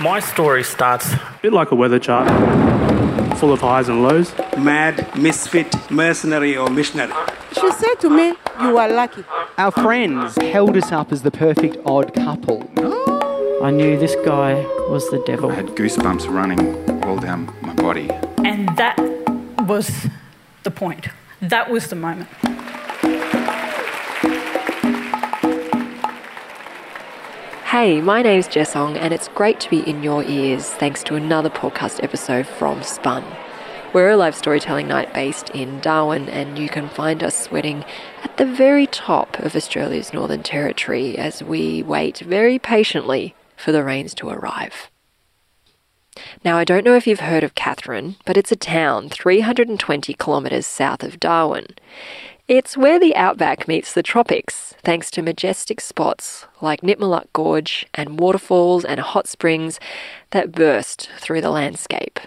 My story starts A bit like a weather chart, full of highs and lows. mad, misfit, mercenary, or missionary. She said to me, You are lucky. Our friends held us up as the perfect odd couple. I knew this guy was the devil. I had goosebumps running all down my body. And that was the point. That was the moment. Hey, my name's Jess Ong, and it's great to be in your ears thanks to another podcast episode from Spun. We're a live storytelling night based in Darwin, and you can find us sweating at the very top of Australia's Northern Territory as we wait very patiently for the rains to arrive. Now, I don't know if you've heard of Katherine, but it's a town 320 kilometres south of Darwin. It's where the outback meets the tropics, thanks to majestic spots like Nitmiluk Gorge and waterfalls and hot springs that burst through the landscape.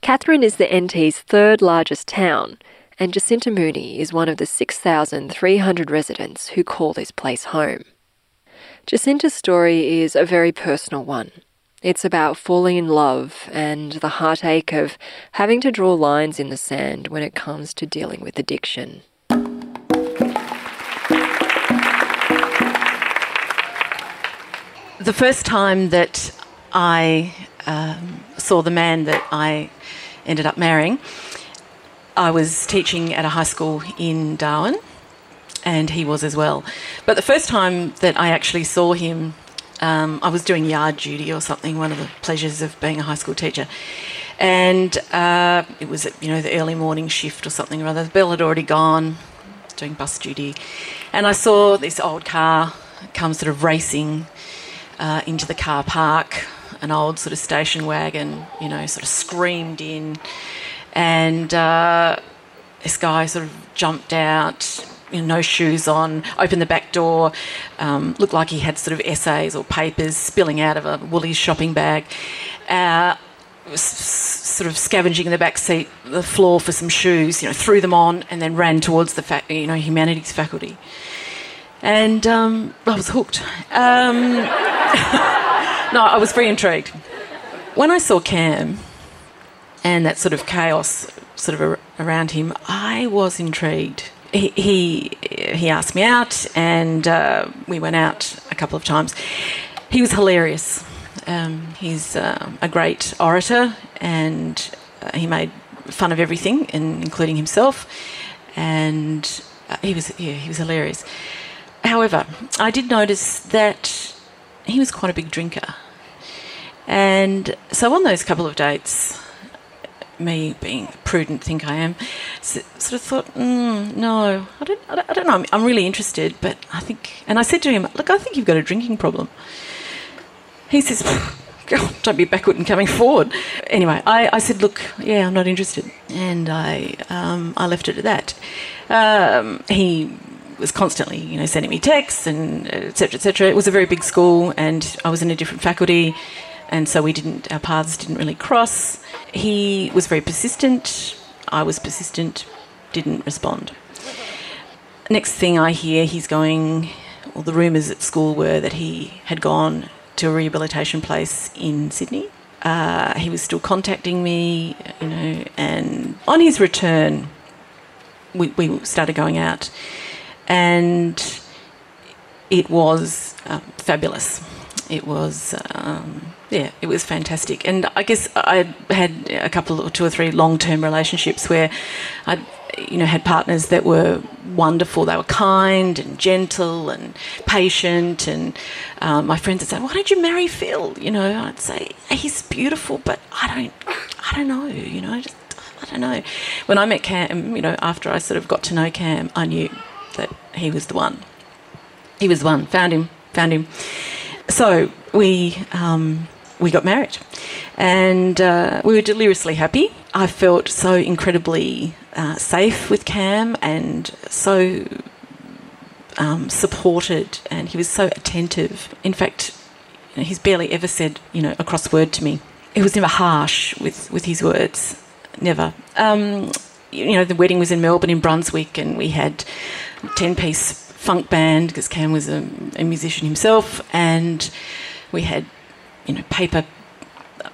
Katherine is the NT's third largest town, and Jacinta Mooney is one of the 6,300 residents who call this place home. Jacinta's story is a very personal one. It's about falling in love and the heartache of having to draw lines in the sand when it comes to dealing with addiction. The first time that I um, saw the man that I ended up marrying, I was teaching at a high school in Darwin, and he was as well. But the first time that I actually saw him, um, I was doing yard duty or something, one of the pleasures of being a high school teacher. And uh, it was, you know, the early morning shift or something or other. The bell had already gone, doing bus duty. And I saw this old car come sort of racing uh, into the car park, an old sort of station wagon, you know, sort of screamed in. And uh, this guy sort of jumped out, you know, no shoes on, opened the back door, um, looked like he had sort of essays or papers spilling out of a Woolies shopping bag. Uh, sort of scavenging in the back seat, the floor for some shoes, you know, threw them on and then ran towards the, you know, humanities faculty. And um, I was hooked. Um, no, I was very intrigued. When I saw Cam and that sort of chaos sort of around him, I was intrigued. He, he, he asked me out and uh, we went out a couple of times. He was hilarious. Um, he's uh, a great orator and uh, he made fun of everything, and including himself. And uh, he was yeah, he was hilarious. However, I did notice that he was quite a big drinker, and so on those couple of dates, me being prudent, think I am, sort of thought, mm, no, I don't, I don't, know. I'm, I'm really interested, but I think, and I said to him, look, I think you've got a drinking problem. He says, God, don't be backward and coming forward. Anyway, I, I said, look, yeah, I'm not interested. And I, um, I left it at that. Um, he was constantly, you know, sending me texts and et cetera, et cetera. It was a very big school and I was in a different faculty. And so we didn't, our paths didn't really cross. He was very persistent. I was persistent, didn't respond. Next thing I hear, he's going, well, the rumours at school were that he had gone to a rehabilitation place in Sydney. Uh, he was still contacting me, you know, and on his return, we, we started going out, and it was um, fabulous. It was, um, yeah, it was fantastic. And I guess I had a couple or two or three long-term relationships where I, you know, had partners that were wonderful. They were kind and gentle and patient. And um, my friends would say, "Why don't you marry Phil?" You know, I'd say he's beautiful, but I don't, I don't know. You know, just I don't know. When I met Cam, you know, after I sort of got to know Cam, I knew that he was the one. He was the one. Found him. Found him. So we um, we got married, and uh, we were deliriously happy. I felt so incredibly uh, safe with Cam, and so um, supported, and he was so attentive. In fact, you know, he's barely ever said you know a cross word to me. He was never harsh with with his words. Never. Um, you know, the wedding was in Melbourne, in Brunswick, and we had a ten piece funk band because Cam was a, a musician himself, and we had you know, paper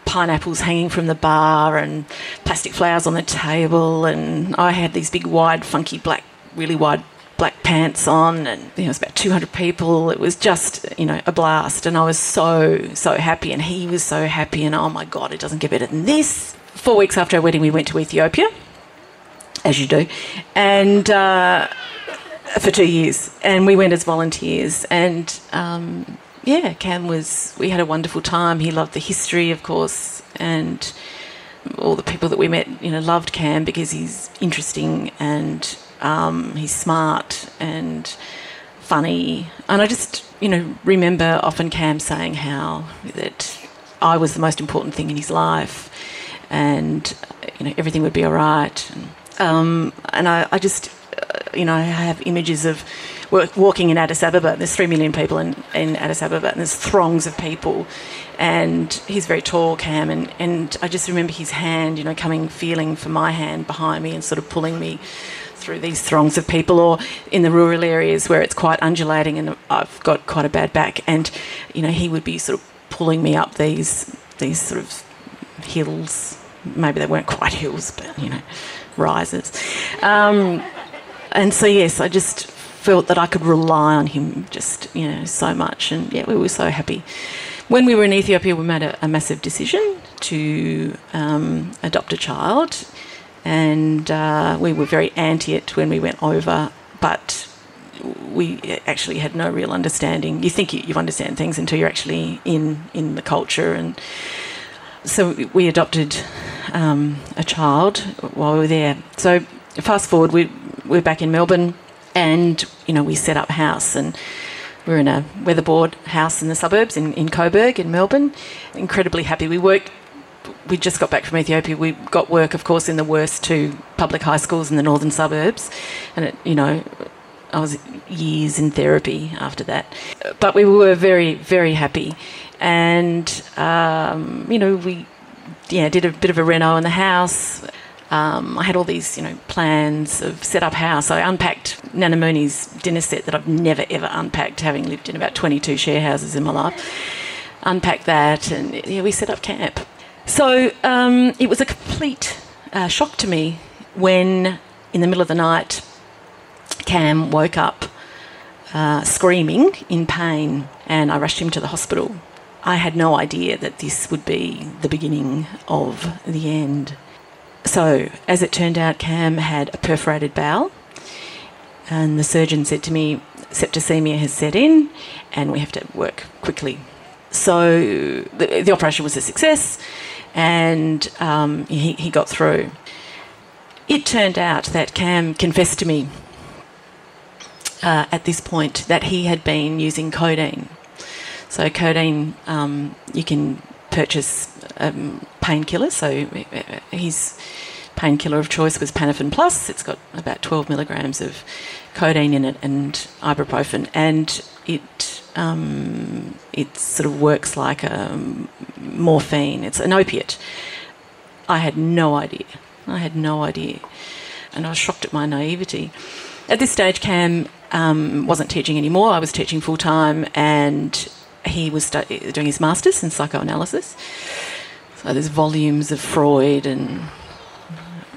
pineapples hanging from the bar and plastic flowers on the table. And I had these big, wide, funky black, really wide black pants on. And you know, it was about 200 people. It was just, you know, a blast. And I was so, so happy. And he was so happy. And oh my God, it doesn't get better than this. Four weeks after our wedding, we went to Ethiopia, as you do. And, uh, for two years, and we went as volunteers. And um, yeah, Cam was. We had a wonderful time. He loved the history, of course, and all the people that we met. You know, loved Cam because he's interesting and um, he's smart and funny. And I just, you know, remember often Cam saying how that I was the most important thing in his life, and you know everything would be all right. And, um, and I, I just you know, I have images of walking in Addis Ababa. There's three million people in, in Addis Ababa, and there's throngs of people. And he's very tall, Cam, and, and I just remember his hand, you know, coming, feeling for my hand behind me and sort of pulling me through these throngs of people, or in the rural areas where it's quite undulating and I've got quite a bad back. And, you know, he would be sort of pulling me up these, these sort of hills. Maybe they weren't quite hills, but, you know, rises. Um, and so yes, I just felt that I could rely on him just you know so much, and yeah, we were so happy. When we were in Ethiopia, we made a, a massive decision to um, adopt a child, and uh, we were very anti it when we went over, but we actually had no real understanding. You think you, you understand things until you're actually in in the culture, and so we adopted um, a child while we were there. So fast forward, we we're back in Melbourne, and you know we set up house and. We're in a weatherboard house in the suburbs in, in Coburg in Melbourne. Incredibly happy. We worked. we just got back from Ethiopia. We got work, of course, in the worst two public high schools in the northern suburbs, and it, you know, I was years in therapy after that. But we were very, very happy, and um, you know, we yeah did a bit of a reno in the house. Um, I had all these, you know, plans of set up house. I unpacked Nana Mooney's dinner set that I've never ever unpacked, having lived in about 22 share houses in my life. Unpacked that, and yeah, we set up camp. So um, it was a complete uh, shock to me when, in the middle of the night, Cam woke up uh, screaming in pain, and I rushed him to the hospital. I had no idea that this would be the beginning of the end. So, as it turned out, Cam had a perforated bowel, and the surgeon said to me, septicemia has set in, and we have to work quickly. So, the, the operation was a success, and um, he, he got through. It turned out that Cam confessed to me uh, at this point that he had been using codeine. So, codeine, um, you can purchase um, painkillers. So his painkiller of choice was Panafen Plus. It's got about 12 milligrams of codeine in it and ibuprofen, and it um, it sort of works like a morphine. It's an opiate. I had no idea. I had no idea, and I was shocked at my naivety. At this stage, Cam um, wasn't teaching anymore. I was teaching full time, and he was stu- doing his master's in psychoanalysis. So there's volumes of Freud and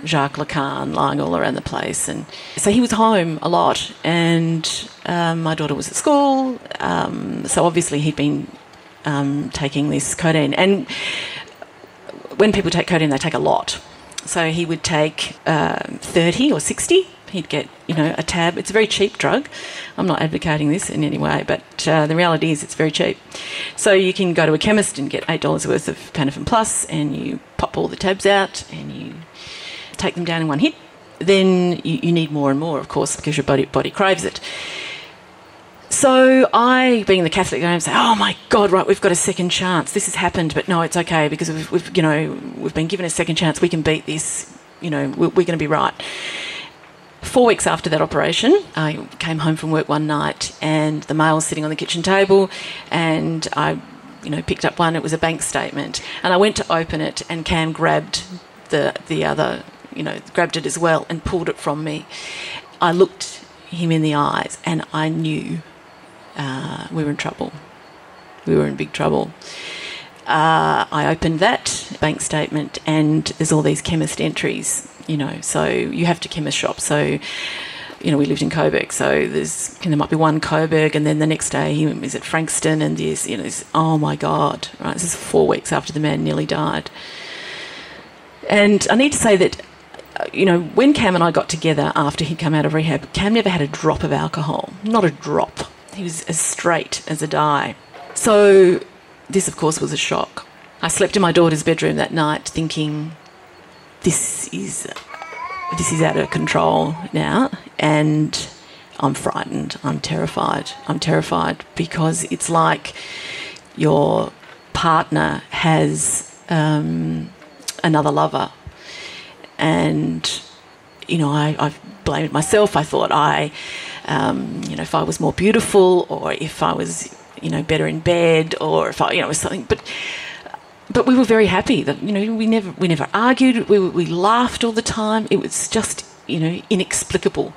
Jacques Lacan lying all around the place. And so he was home a lot, and um, my daughter was at school. Um, so obviously he'd been um, taking this codeine. And when people take codeine, they take a lot. So he would take uh, 30 or 60 he'd get you know a tab. It's a very cheap drug. I'm not advocating this in any way, but uh, the reality is it's very cheap. So you can go to a chemist and get eight dollars worth of Panafen Plus, and you pop all the tabs out and you take them down in one hit. Then you, you need more and more, of course, because your body body craves it. So I, being the Catholic, I say, "Oh my God, right, we've got a second chance. This has happened, but no, it's okay because we've, we've you know, we've been given a second chance. We can beat this. You know, we're, we're going to be right." Four weeks after that operation, I came home from work one night and the mail was sitting on the kitchen table and I you know, picked up one. It was a bank statement, and I went to open it, and Cam grabbed the the other, you know, grabbed it as well and pulled it from me. I looked him in the eyes, and I knew uh, we were in trouble. We were in big trouble. uh, I opened that bank statement, and there's all these chemist entries. You know, so you have to chemist shop. So you know, we lived in Coburg, so there's there might be one Coburg, and then the next day he was at Frankston, and there's you know, oh my god, right? This is four weeks after the man nearly died, and I need to say that. uh, You know, when Cam and I got together after he'd come out of rehab, Cam never had a drop of alcohol. Not a drop. He was as straight as a die. So, this, of course, was a shock. I slept in my daughter's bedroom that night thinking, this is this is out of control now and I'm frightened. I'm terrified. I'm terrified because it's like your partner has um, another lover. And, you know, I, I blamed myself. I thought I, um, you know, if I was more beautiful or if I was, you know, better in bed or if I, you know, was something. But but we were very happy that you know we never we never argued. We we laughed all the time. It was just you know inexplicable.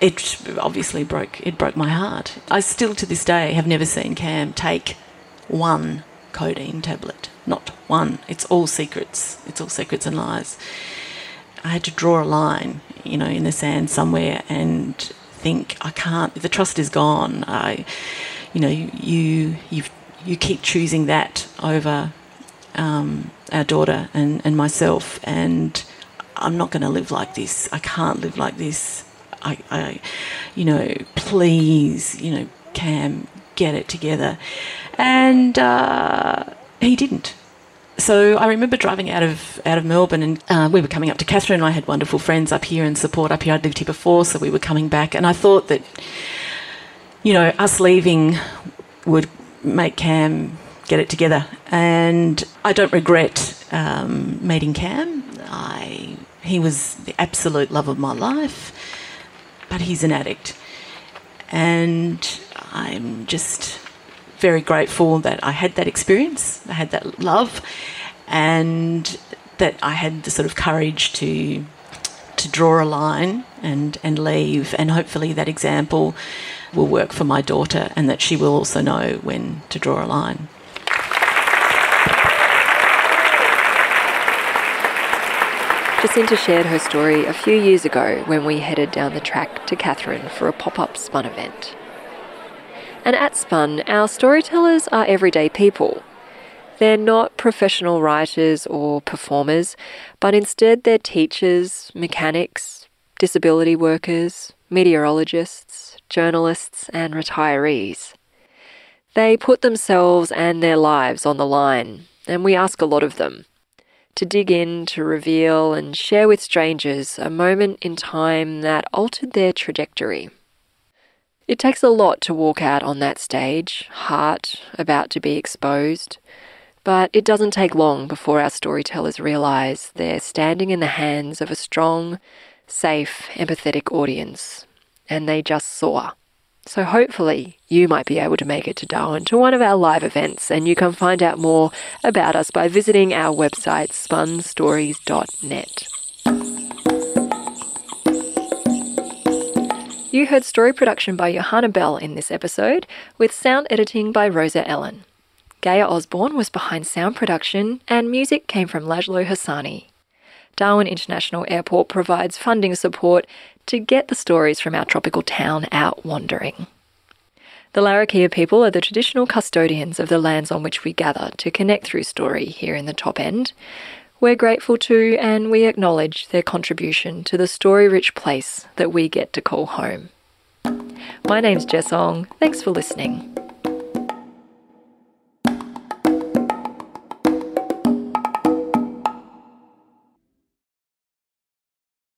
It obviously broke it broke my heart. I still to this day have never seen cam take one codeine tablet. Not one. It's all secrets. It's all secrets and lies. I had to draw a line you know in the sand somewhere and think i can't the trust is gone. I you know you you you keep choosing that over um, our daughter and, and myself, and I'm not going to live like this. I can't live like this. I, I, you know, please, you know, Cam, get it together. And uh, he didn't. So I remember driving out of out of Melbourne, and uh, we were coming up to Katherine. And I had wonderful friends up here and support up here. I'd lived here before, so we were coming back, and I thought that, you know, us leaving would make Cam get it together. And I don't regret um, meeting Cam. I he was the absolute love of my life, but he's an addict, and I'm just very grateful that I had that experience. I had that love, and that I had the sort of courage to to draw a line and and leave. And hopefully that example will work for my daughter, and that she will also know when to draw a line. Jacinta shared her story a few years ago when we headed down the track to Katherine for a pop up Spun event. And at Spun, our storytellers are everyday people. They're not professional writers or performers, but instead they're teachers, mechanics, disability workers, meteorologists, journalists, and retirees. They put themselves and their lives on the line, and we ask a lot of them to dig in, to reveal, and share with strangers a moment in time that altered their trajectory. It takes a lot to walk out on that stage, heart about to be exposed, but it doesn't take long before our storytellers realise they're standing in the hands of a strong, safe, empathetic audience, and they just soar. So hopefully you might be able to make it to Darwin to one of our live events and you can find out more about us by visiting our website spunstories.net. You heard story production by Johanna Bell in this episode with sound editing by Rosa Ellen. Gaia Osborne was behind sound production and music came from Lajlo Hassani. Darwin International Airport provides funding support to get the stories from our tropical town out wandering. The Larrakia people are the traditional custodians of the lands on which we gather to connect through story here in the top end. We're grateful to and we acknowledge their contribution to the story rich place that we get to call home. My name's Jess Ong. Thanks for listening.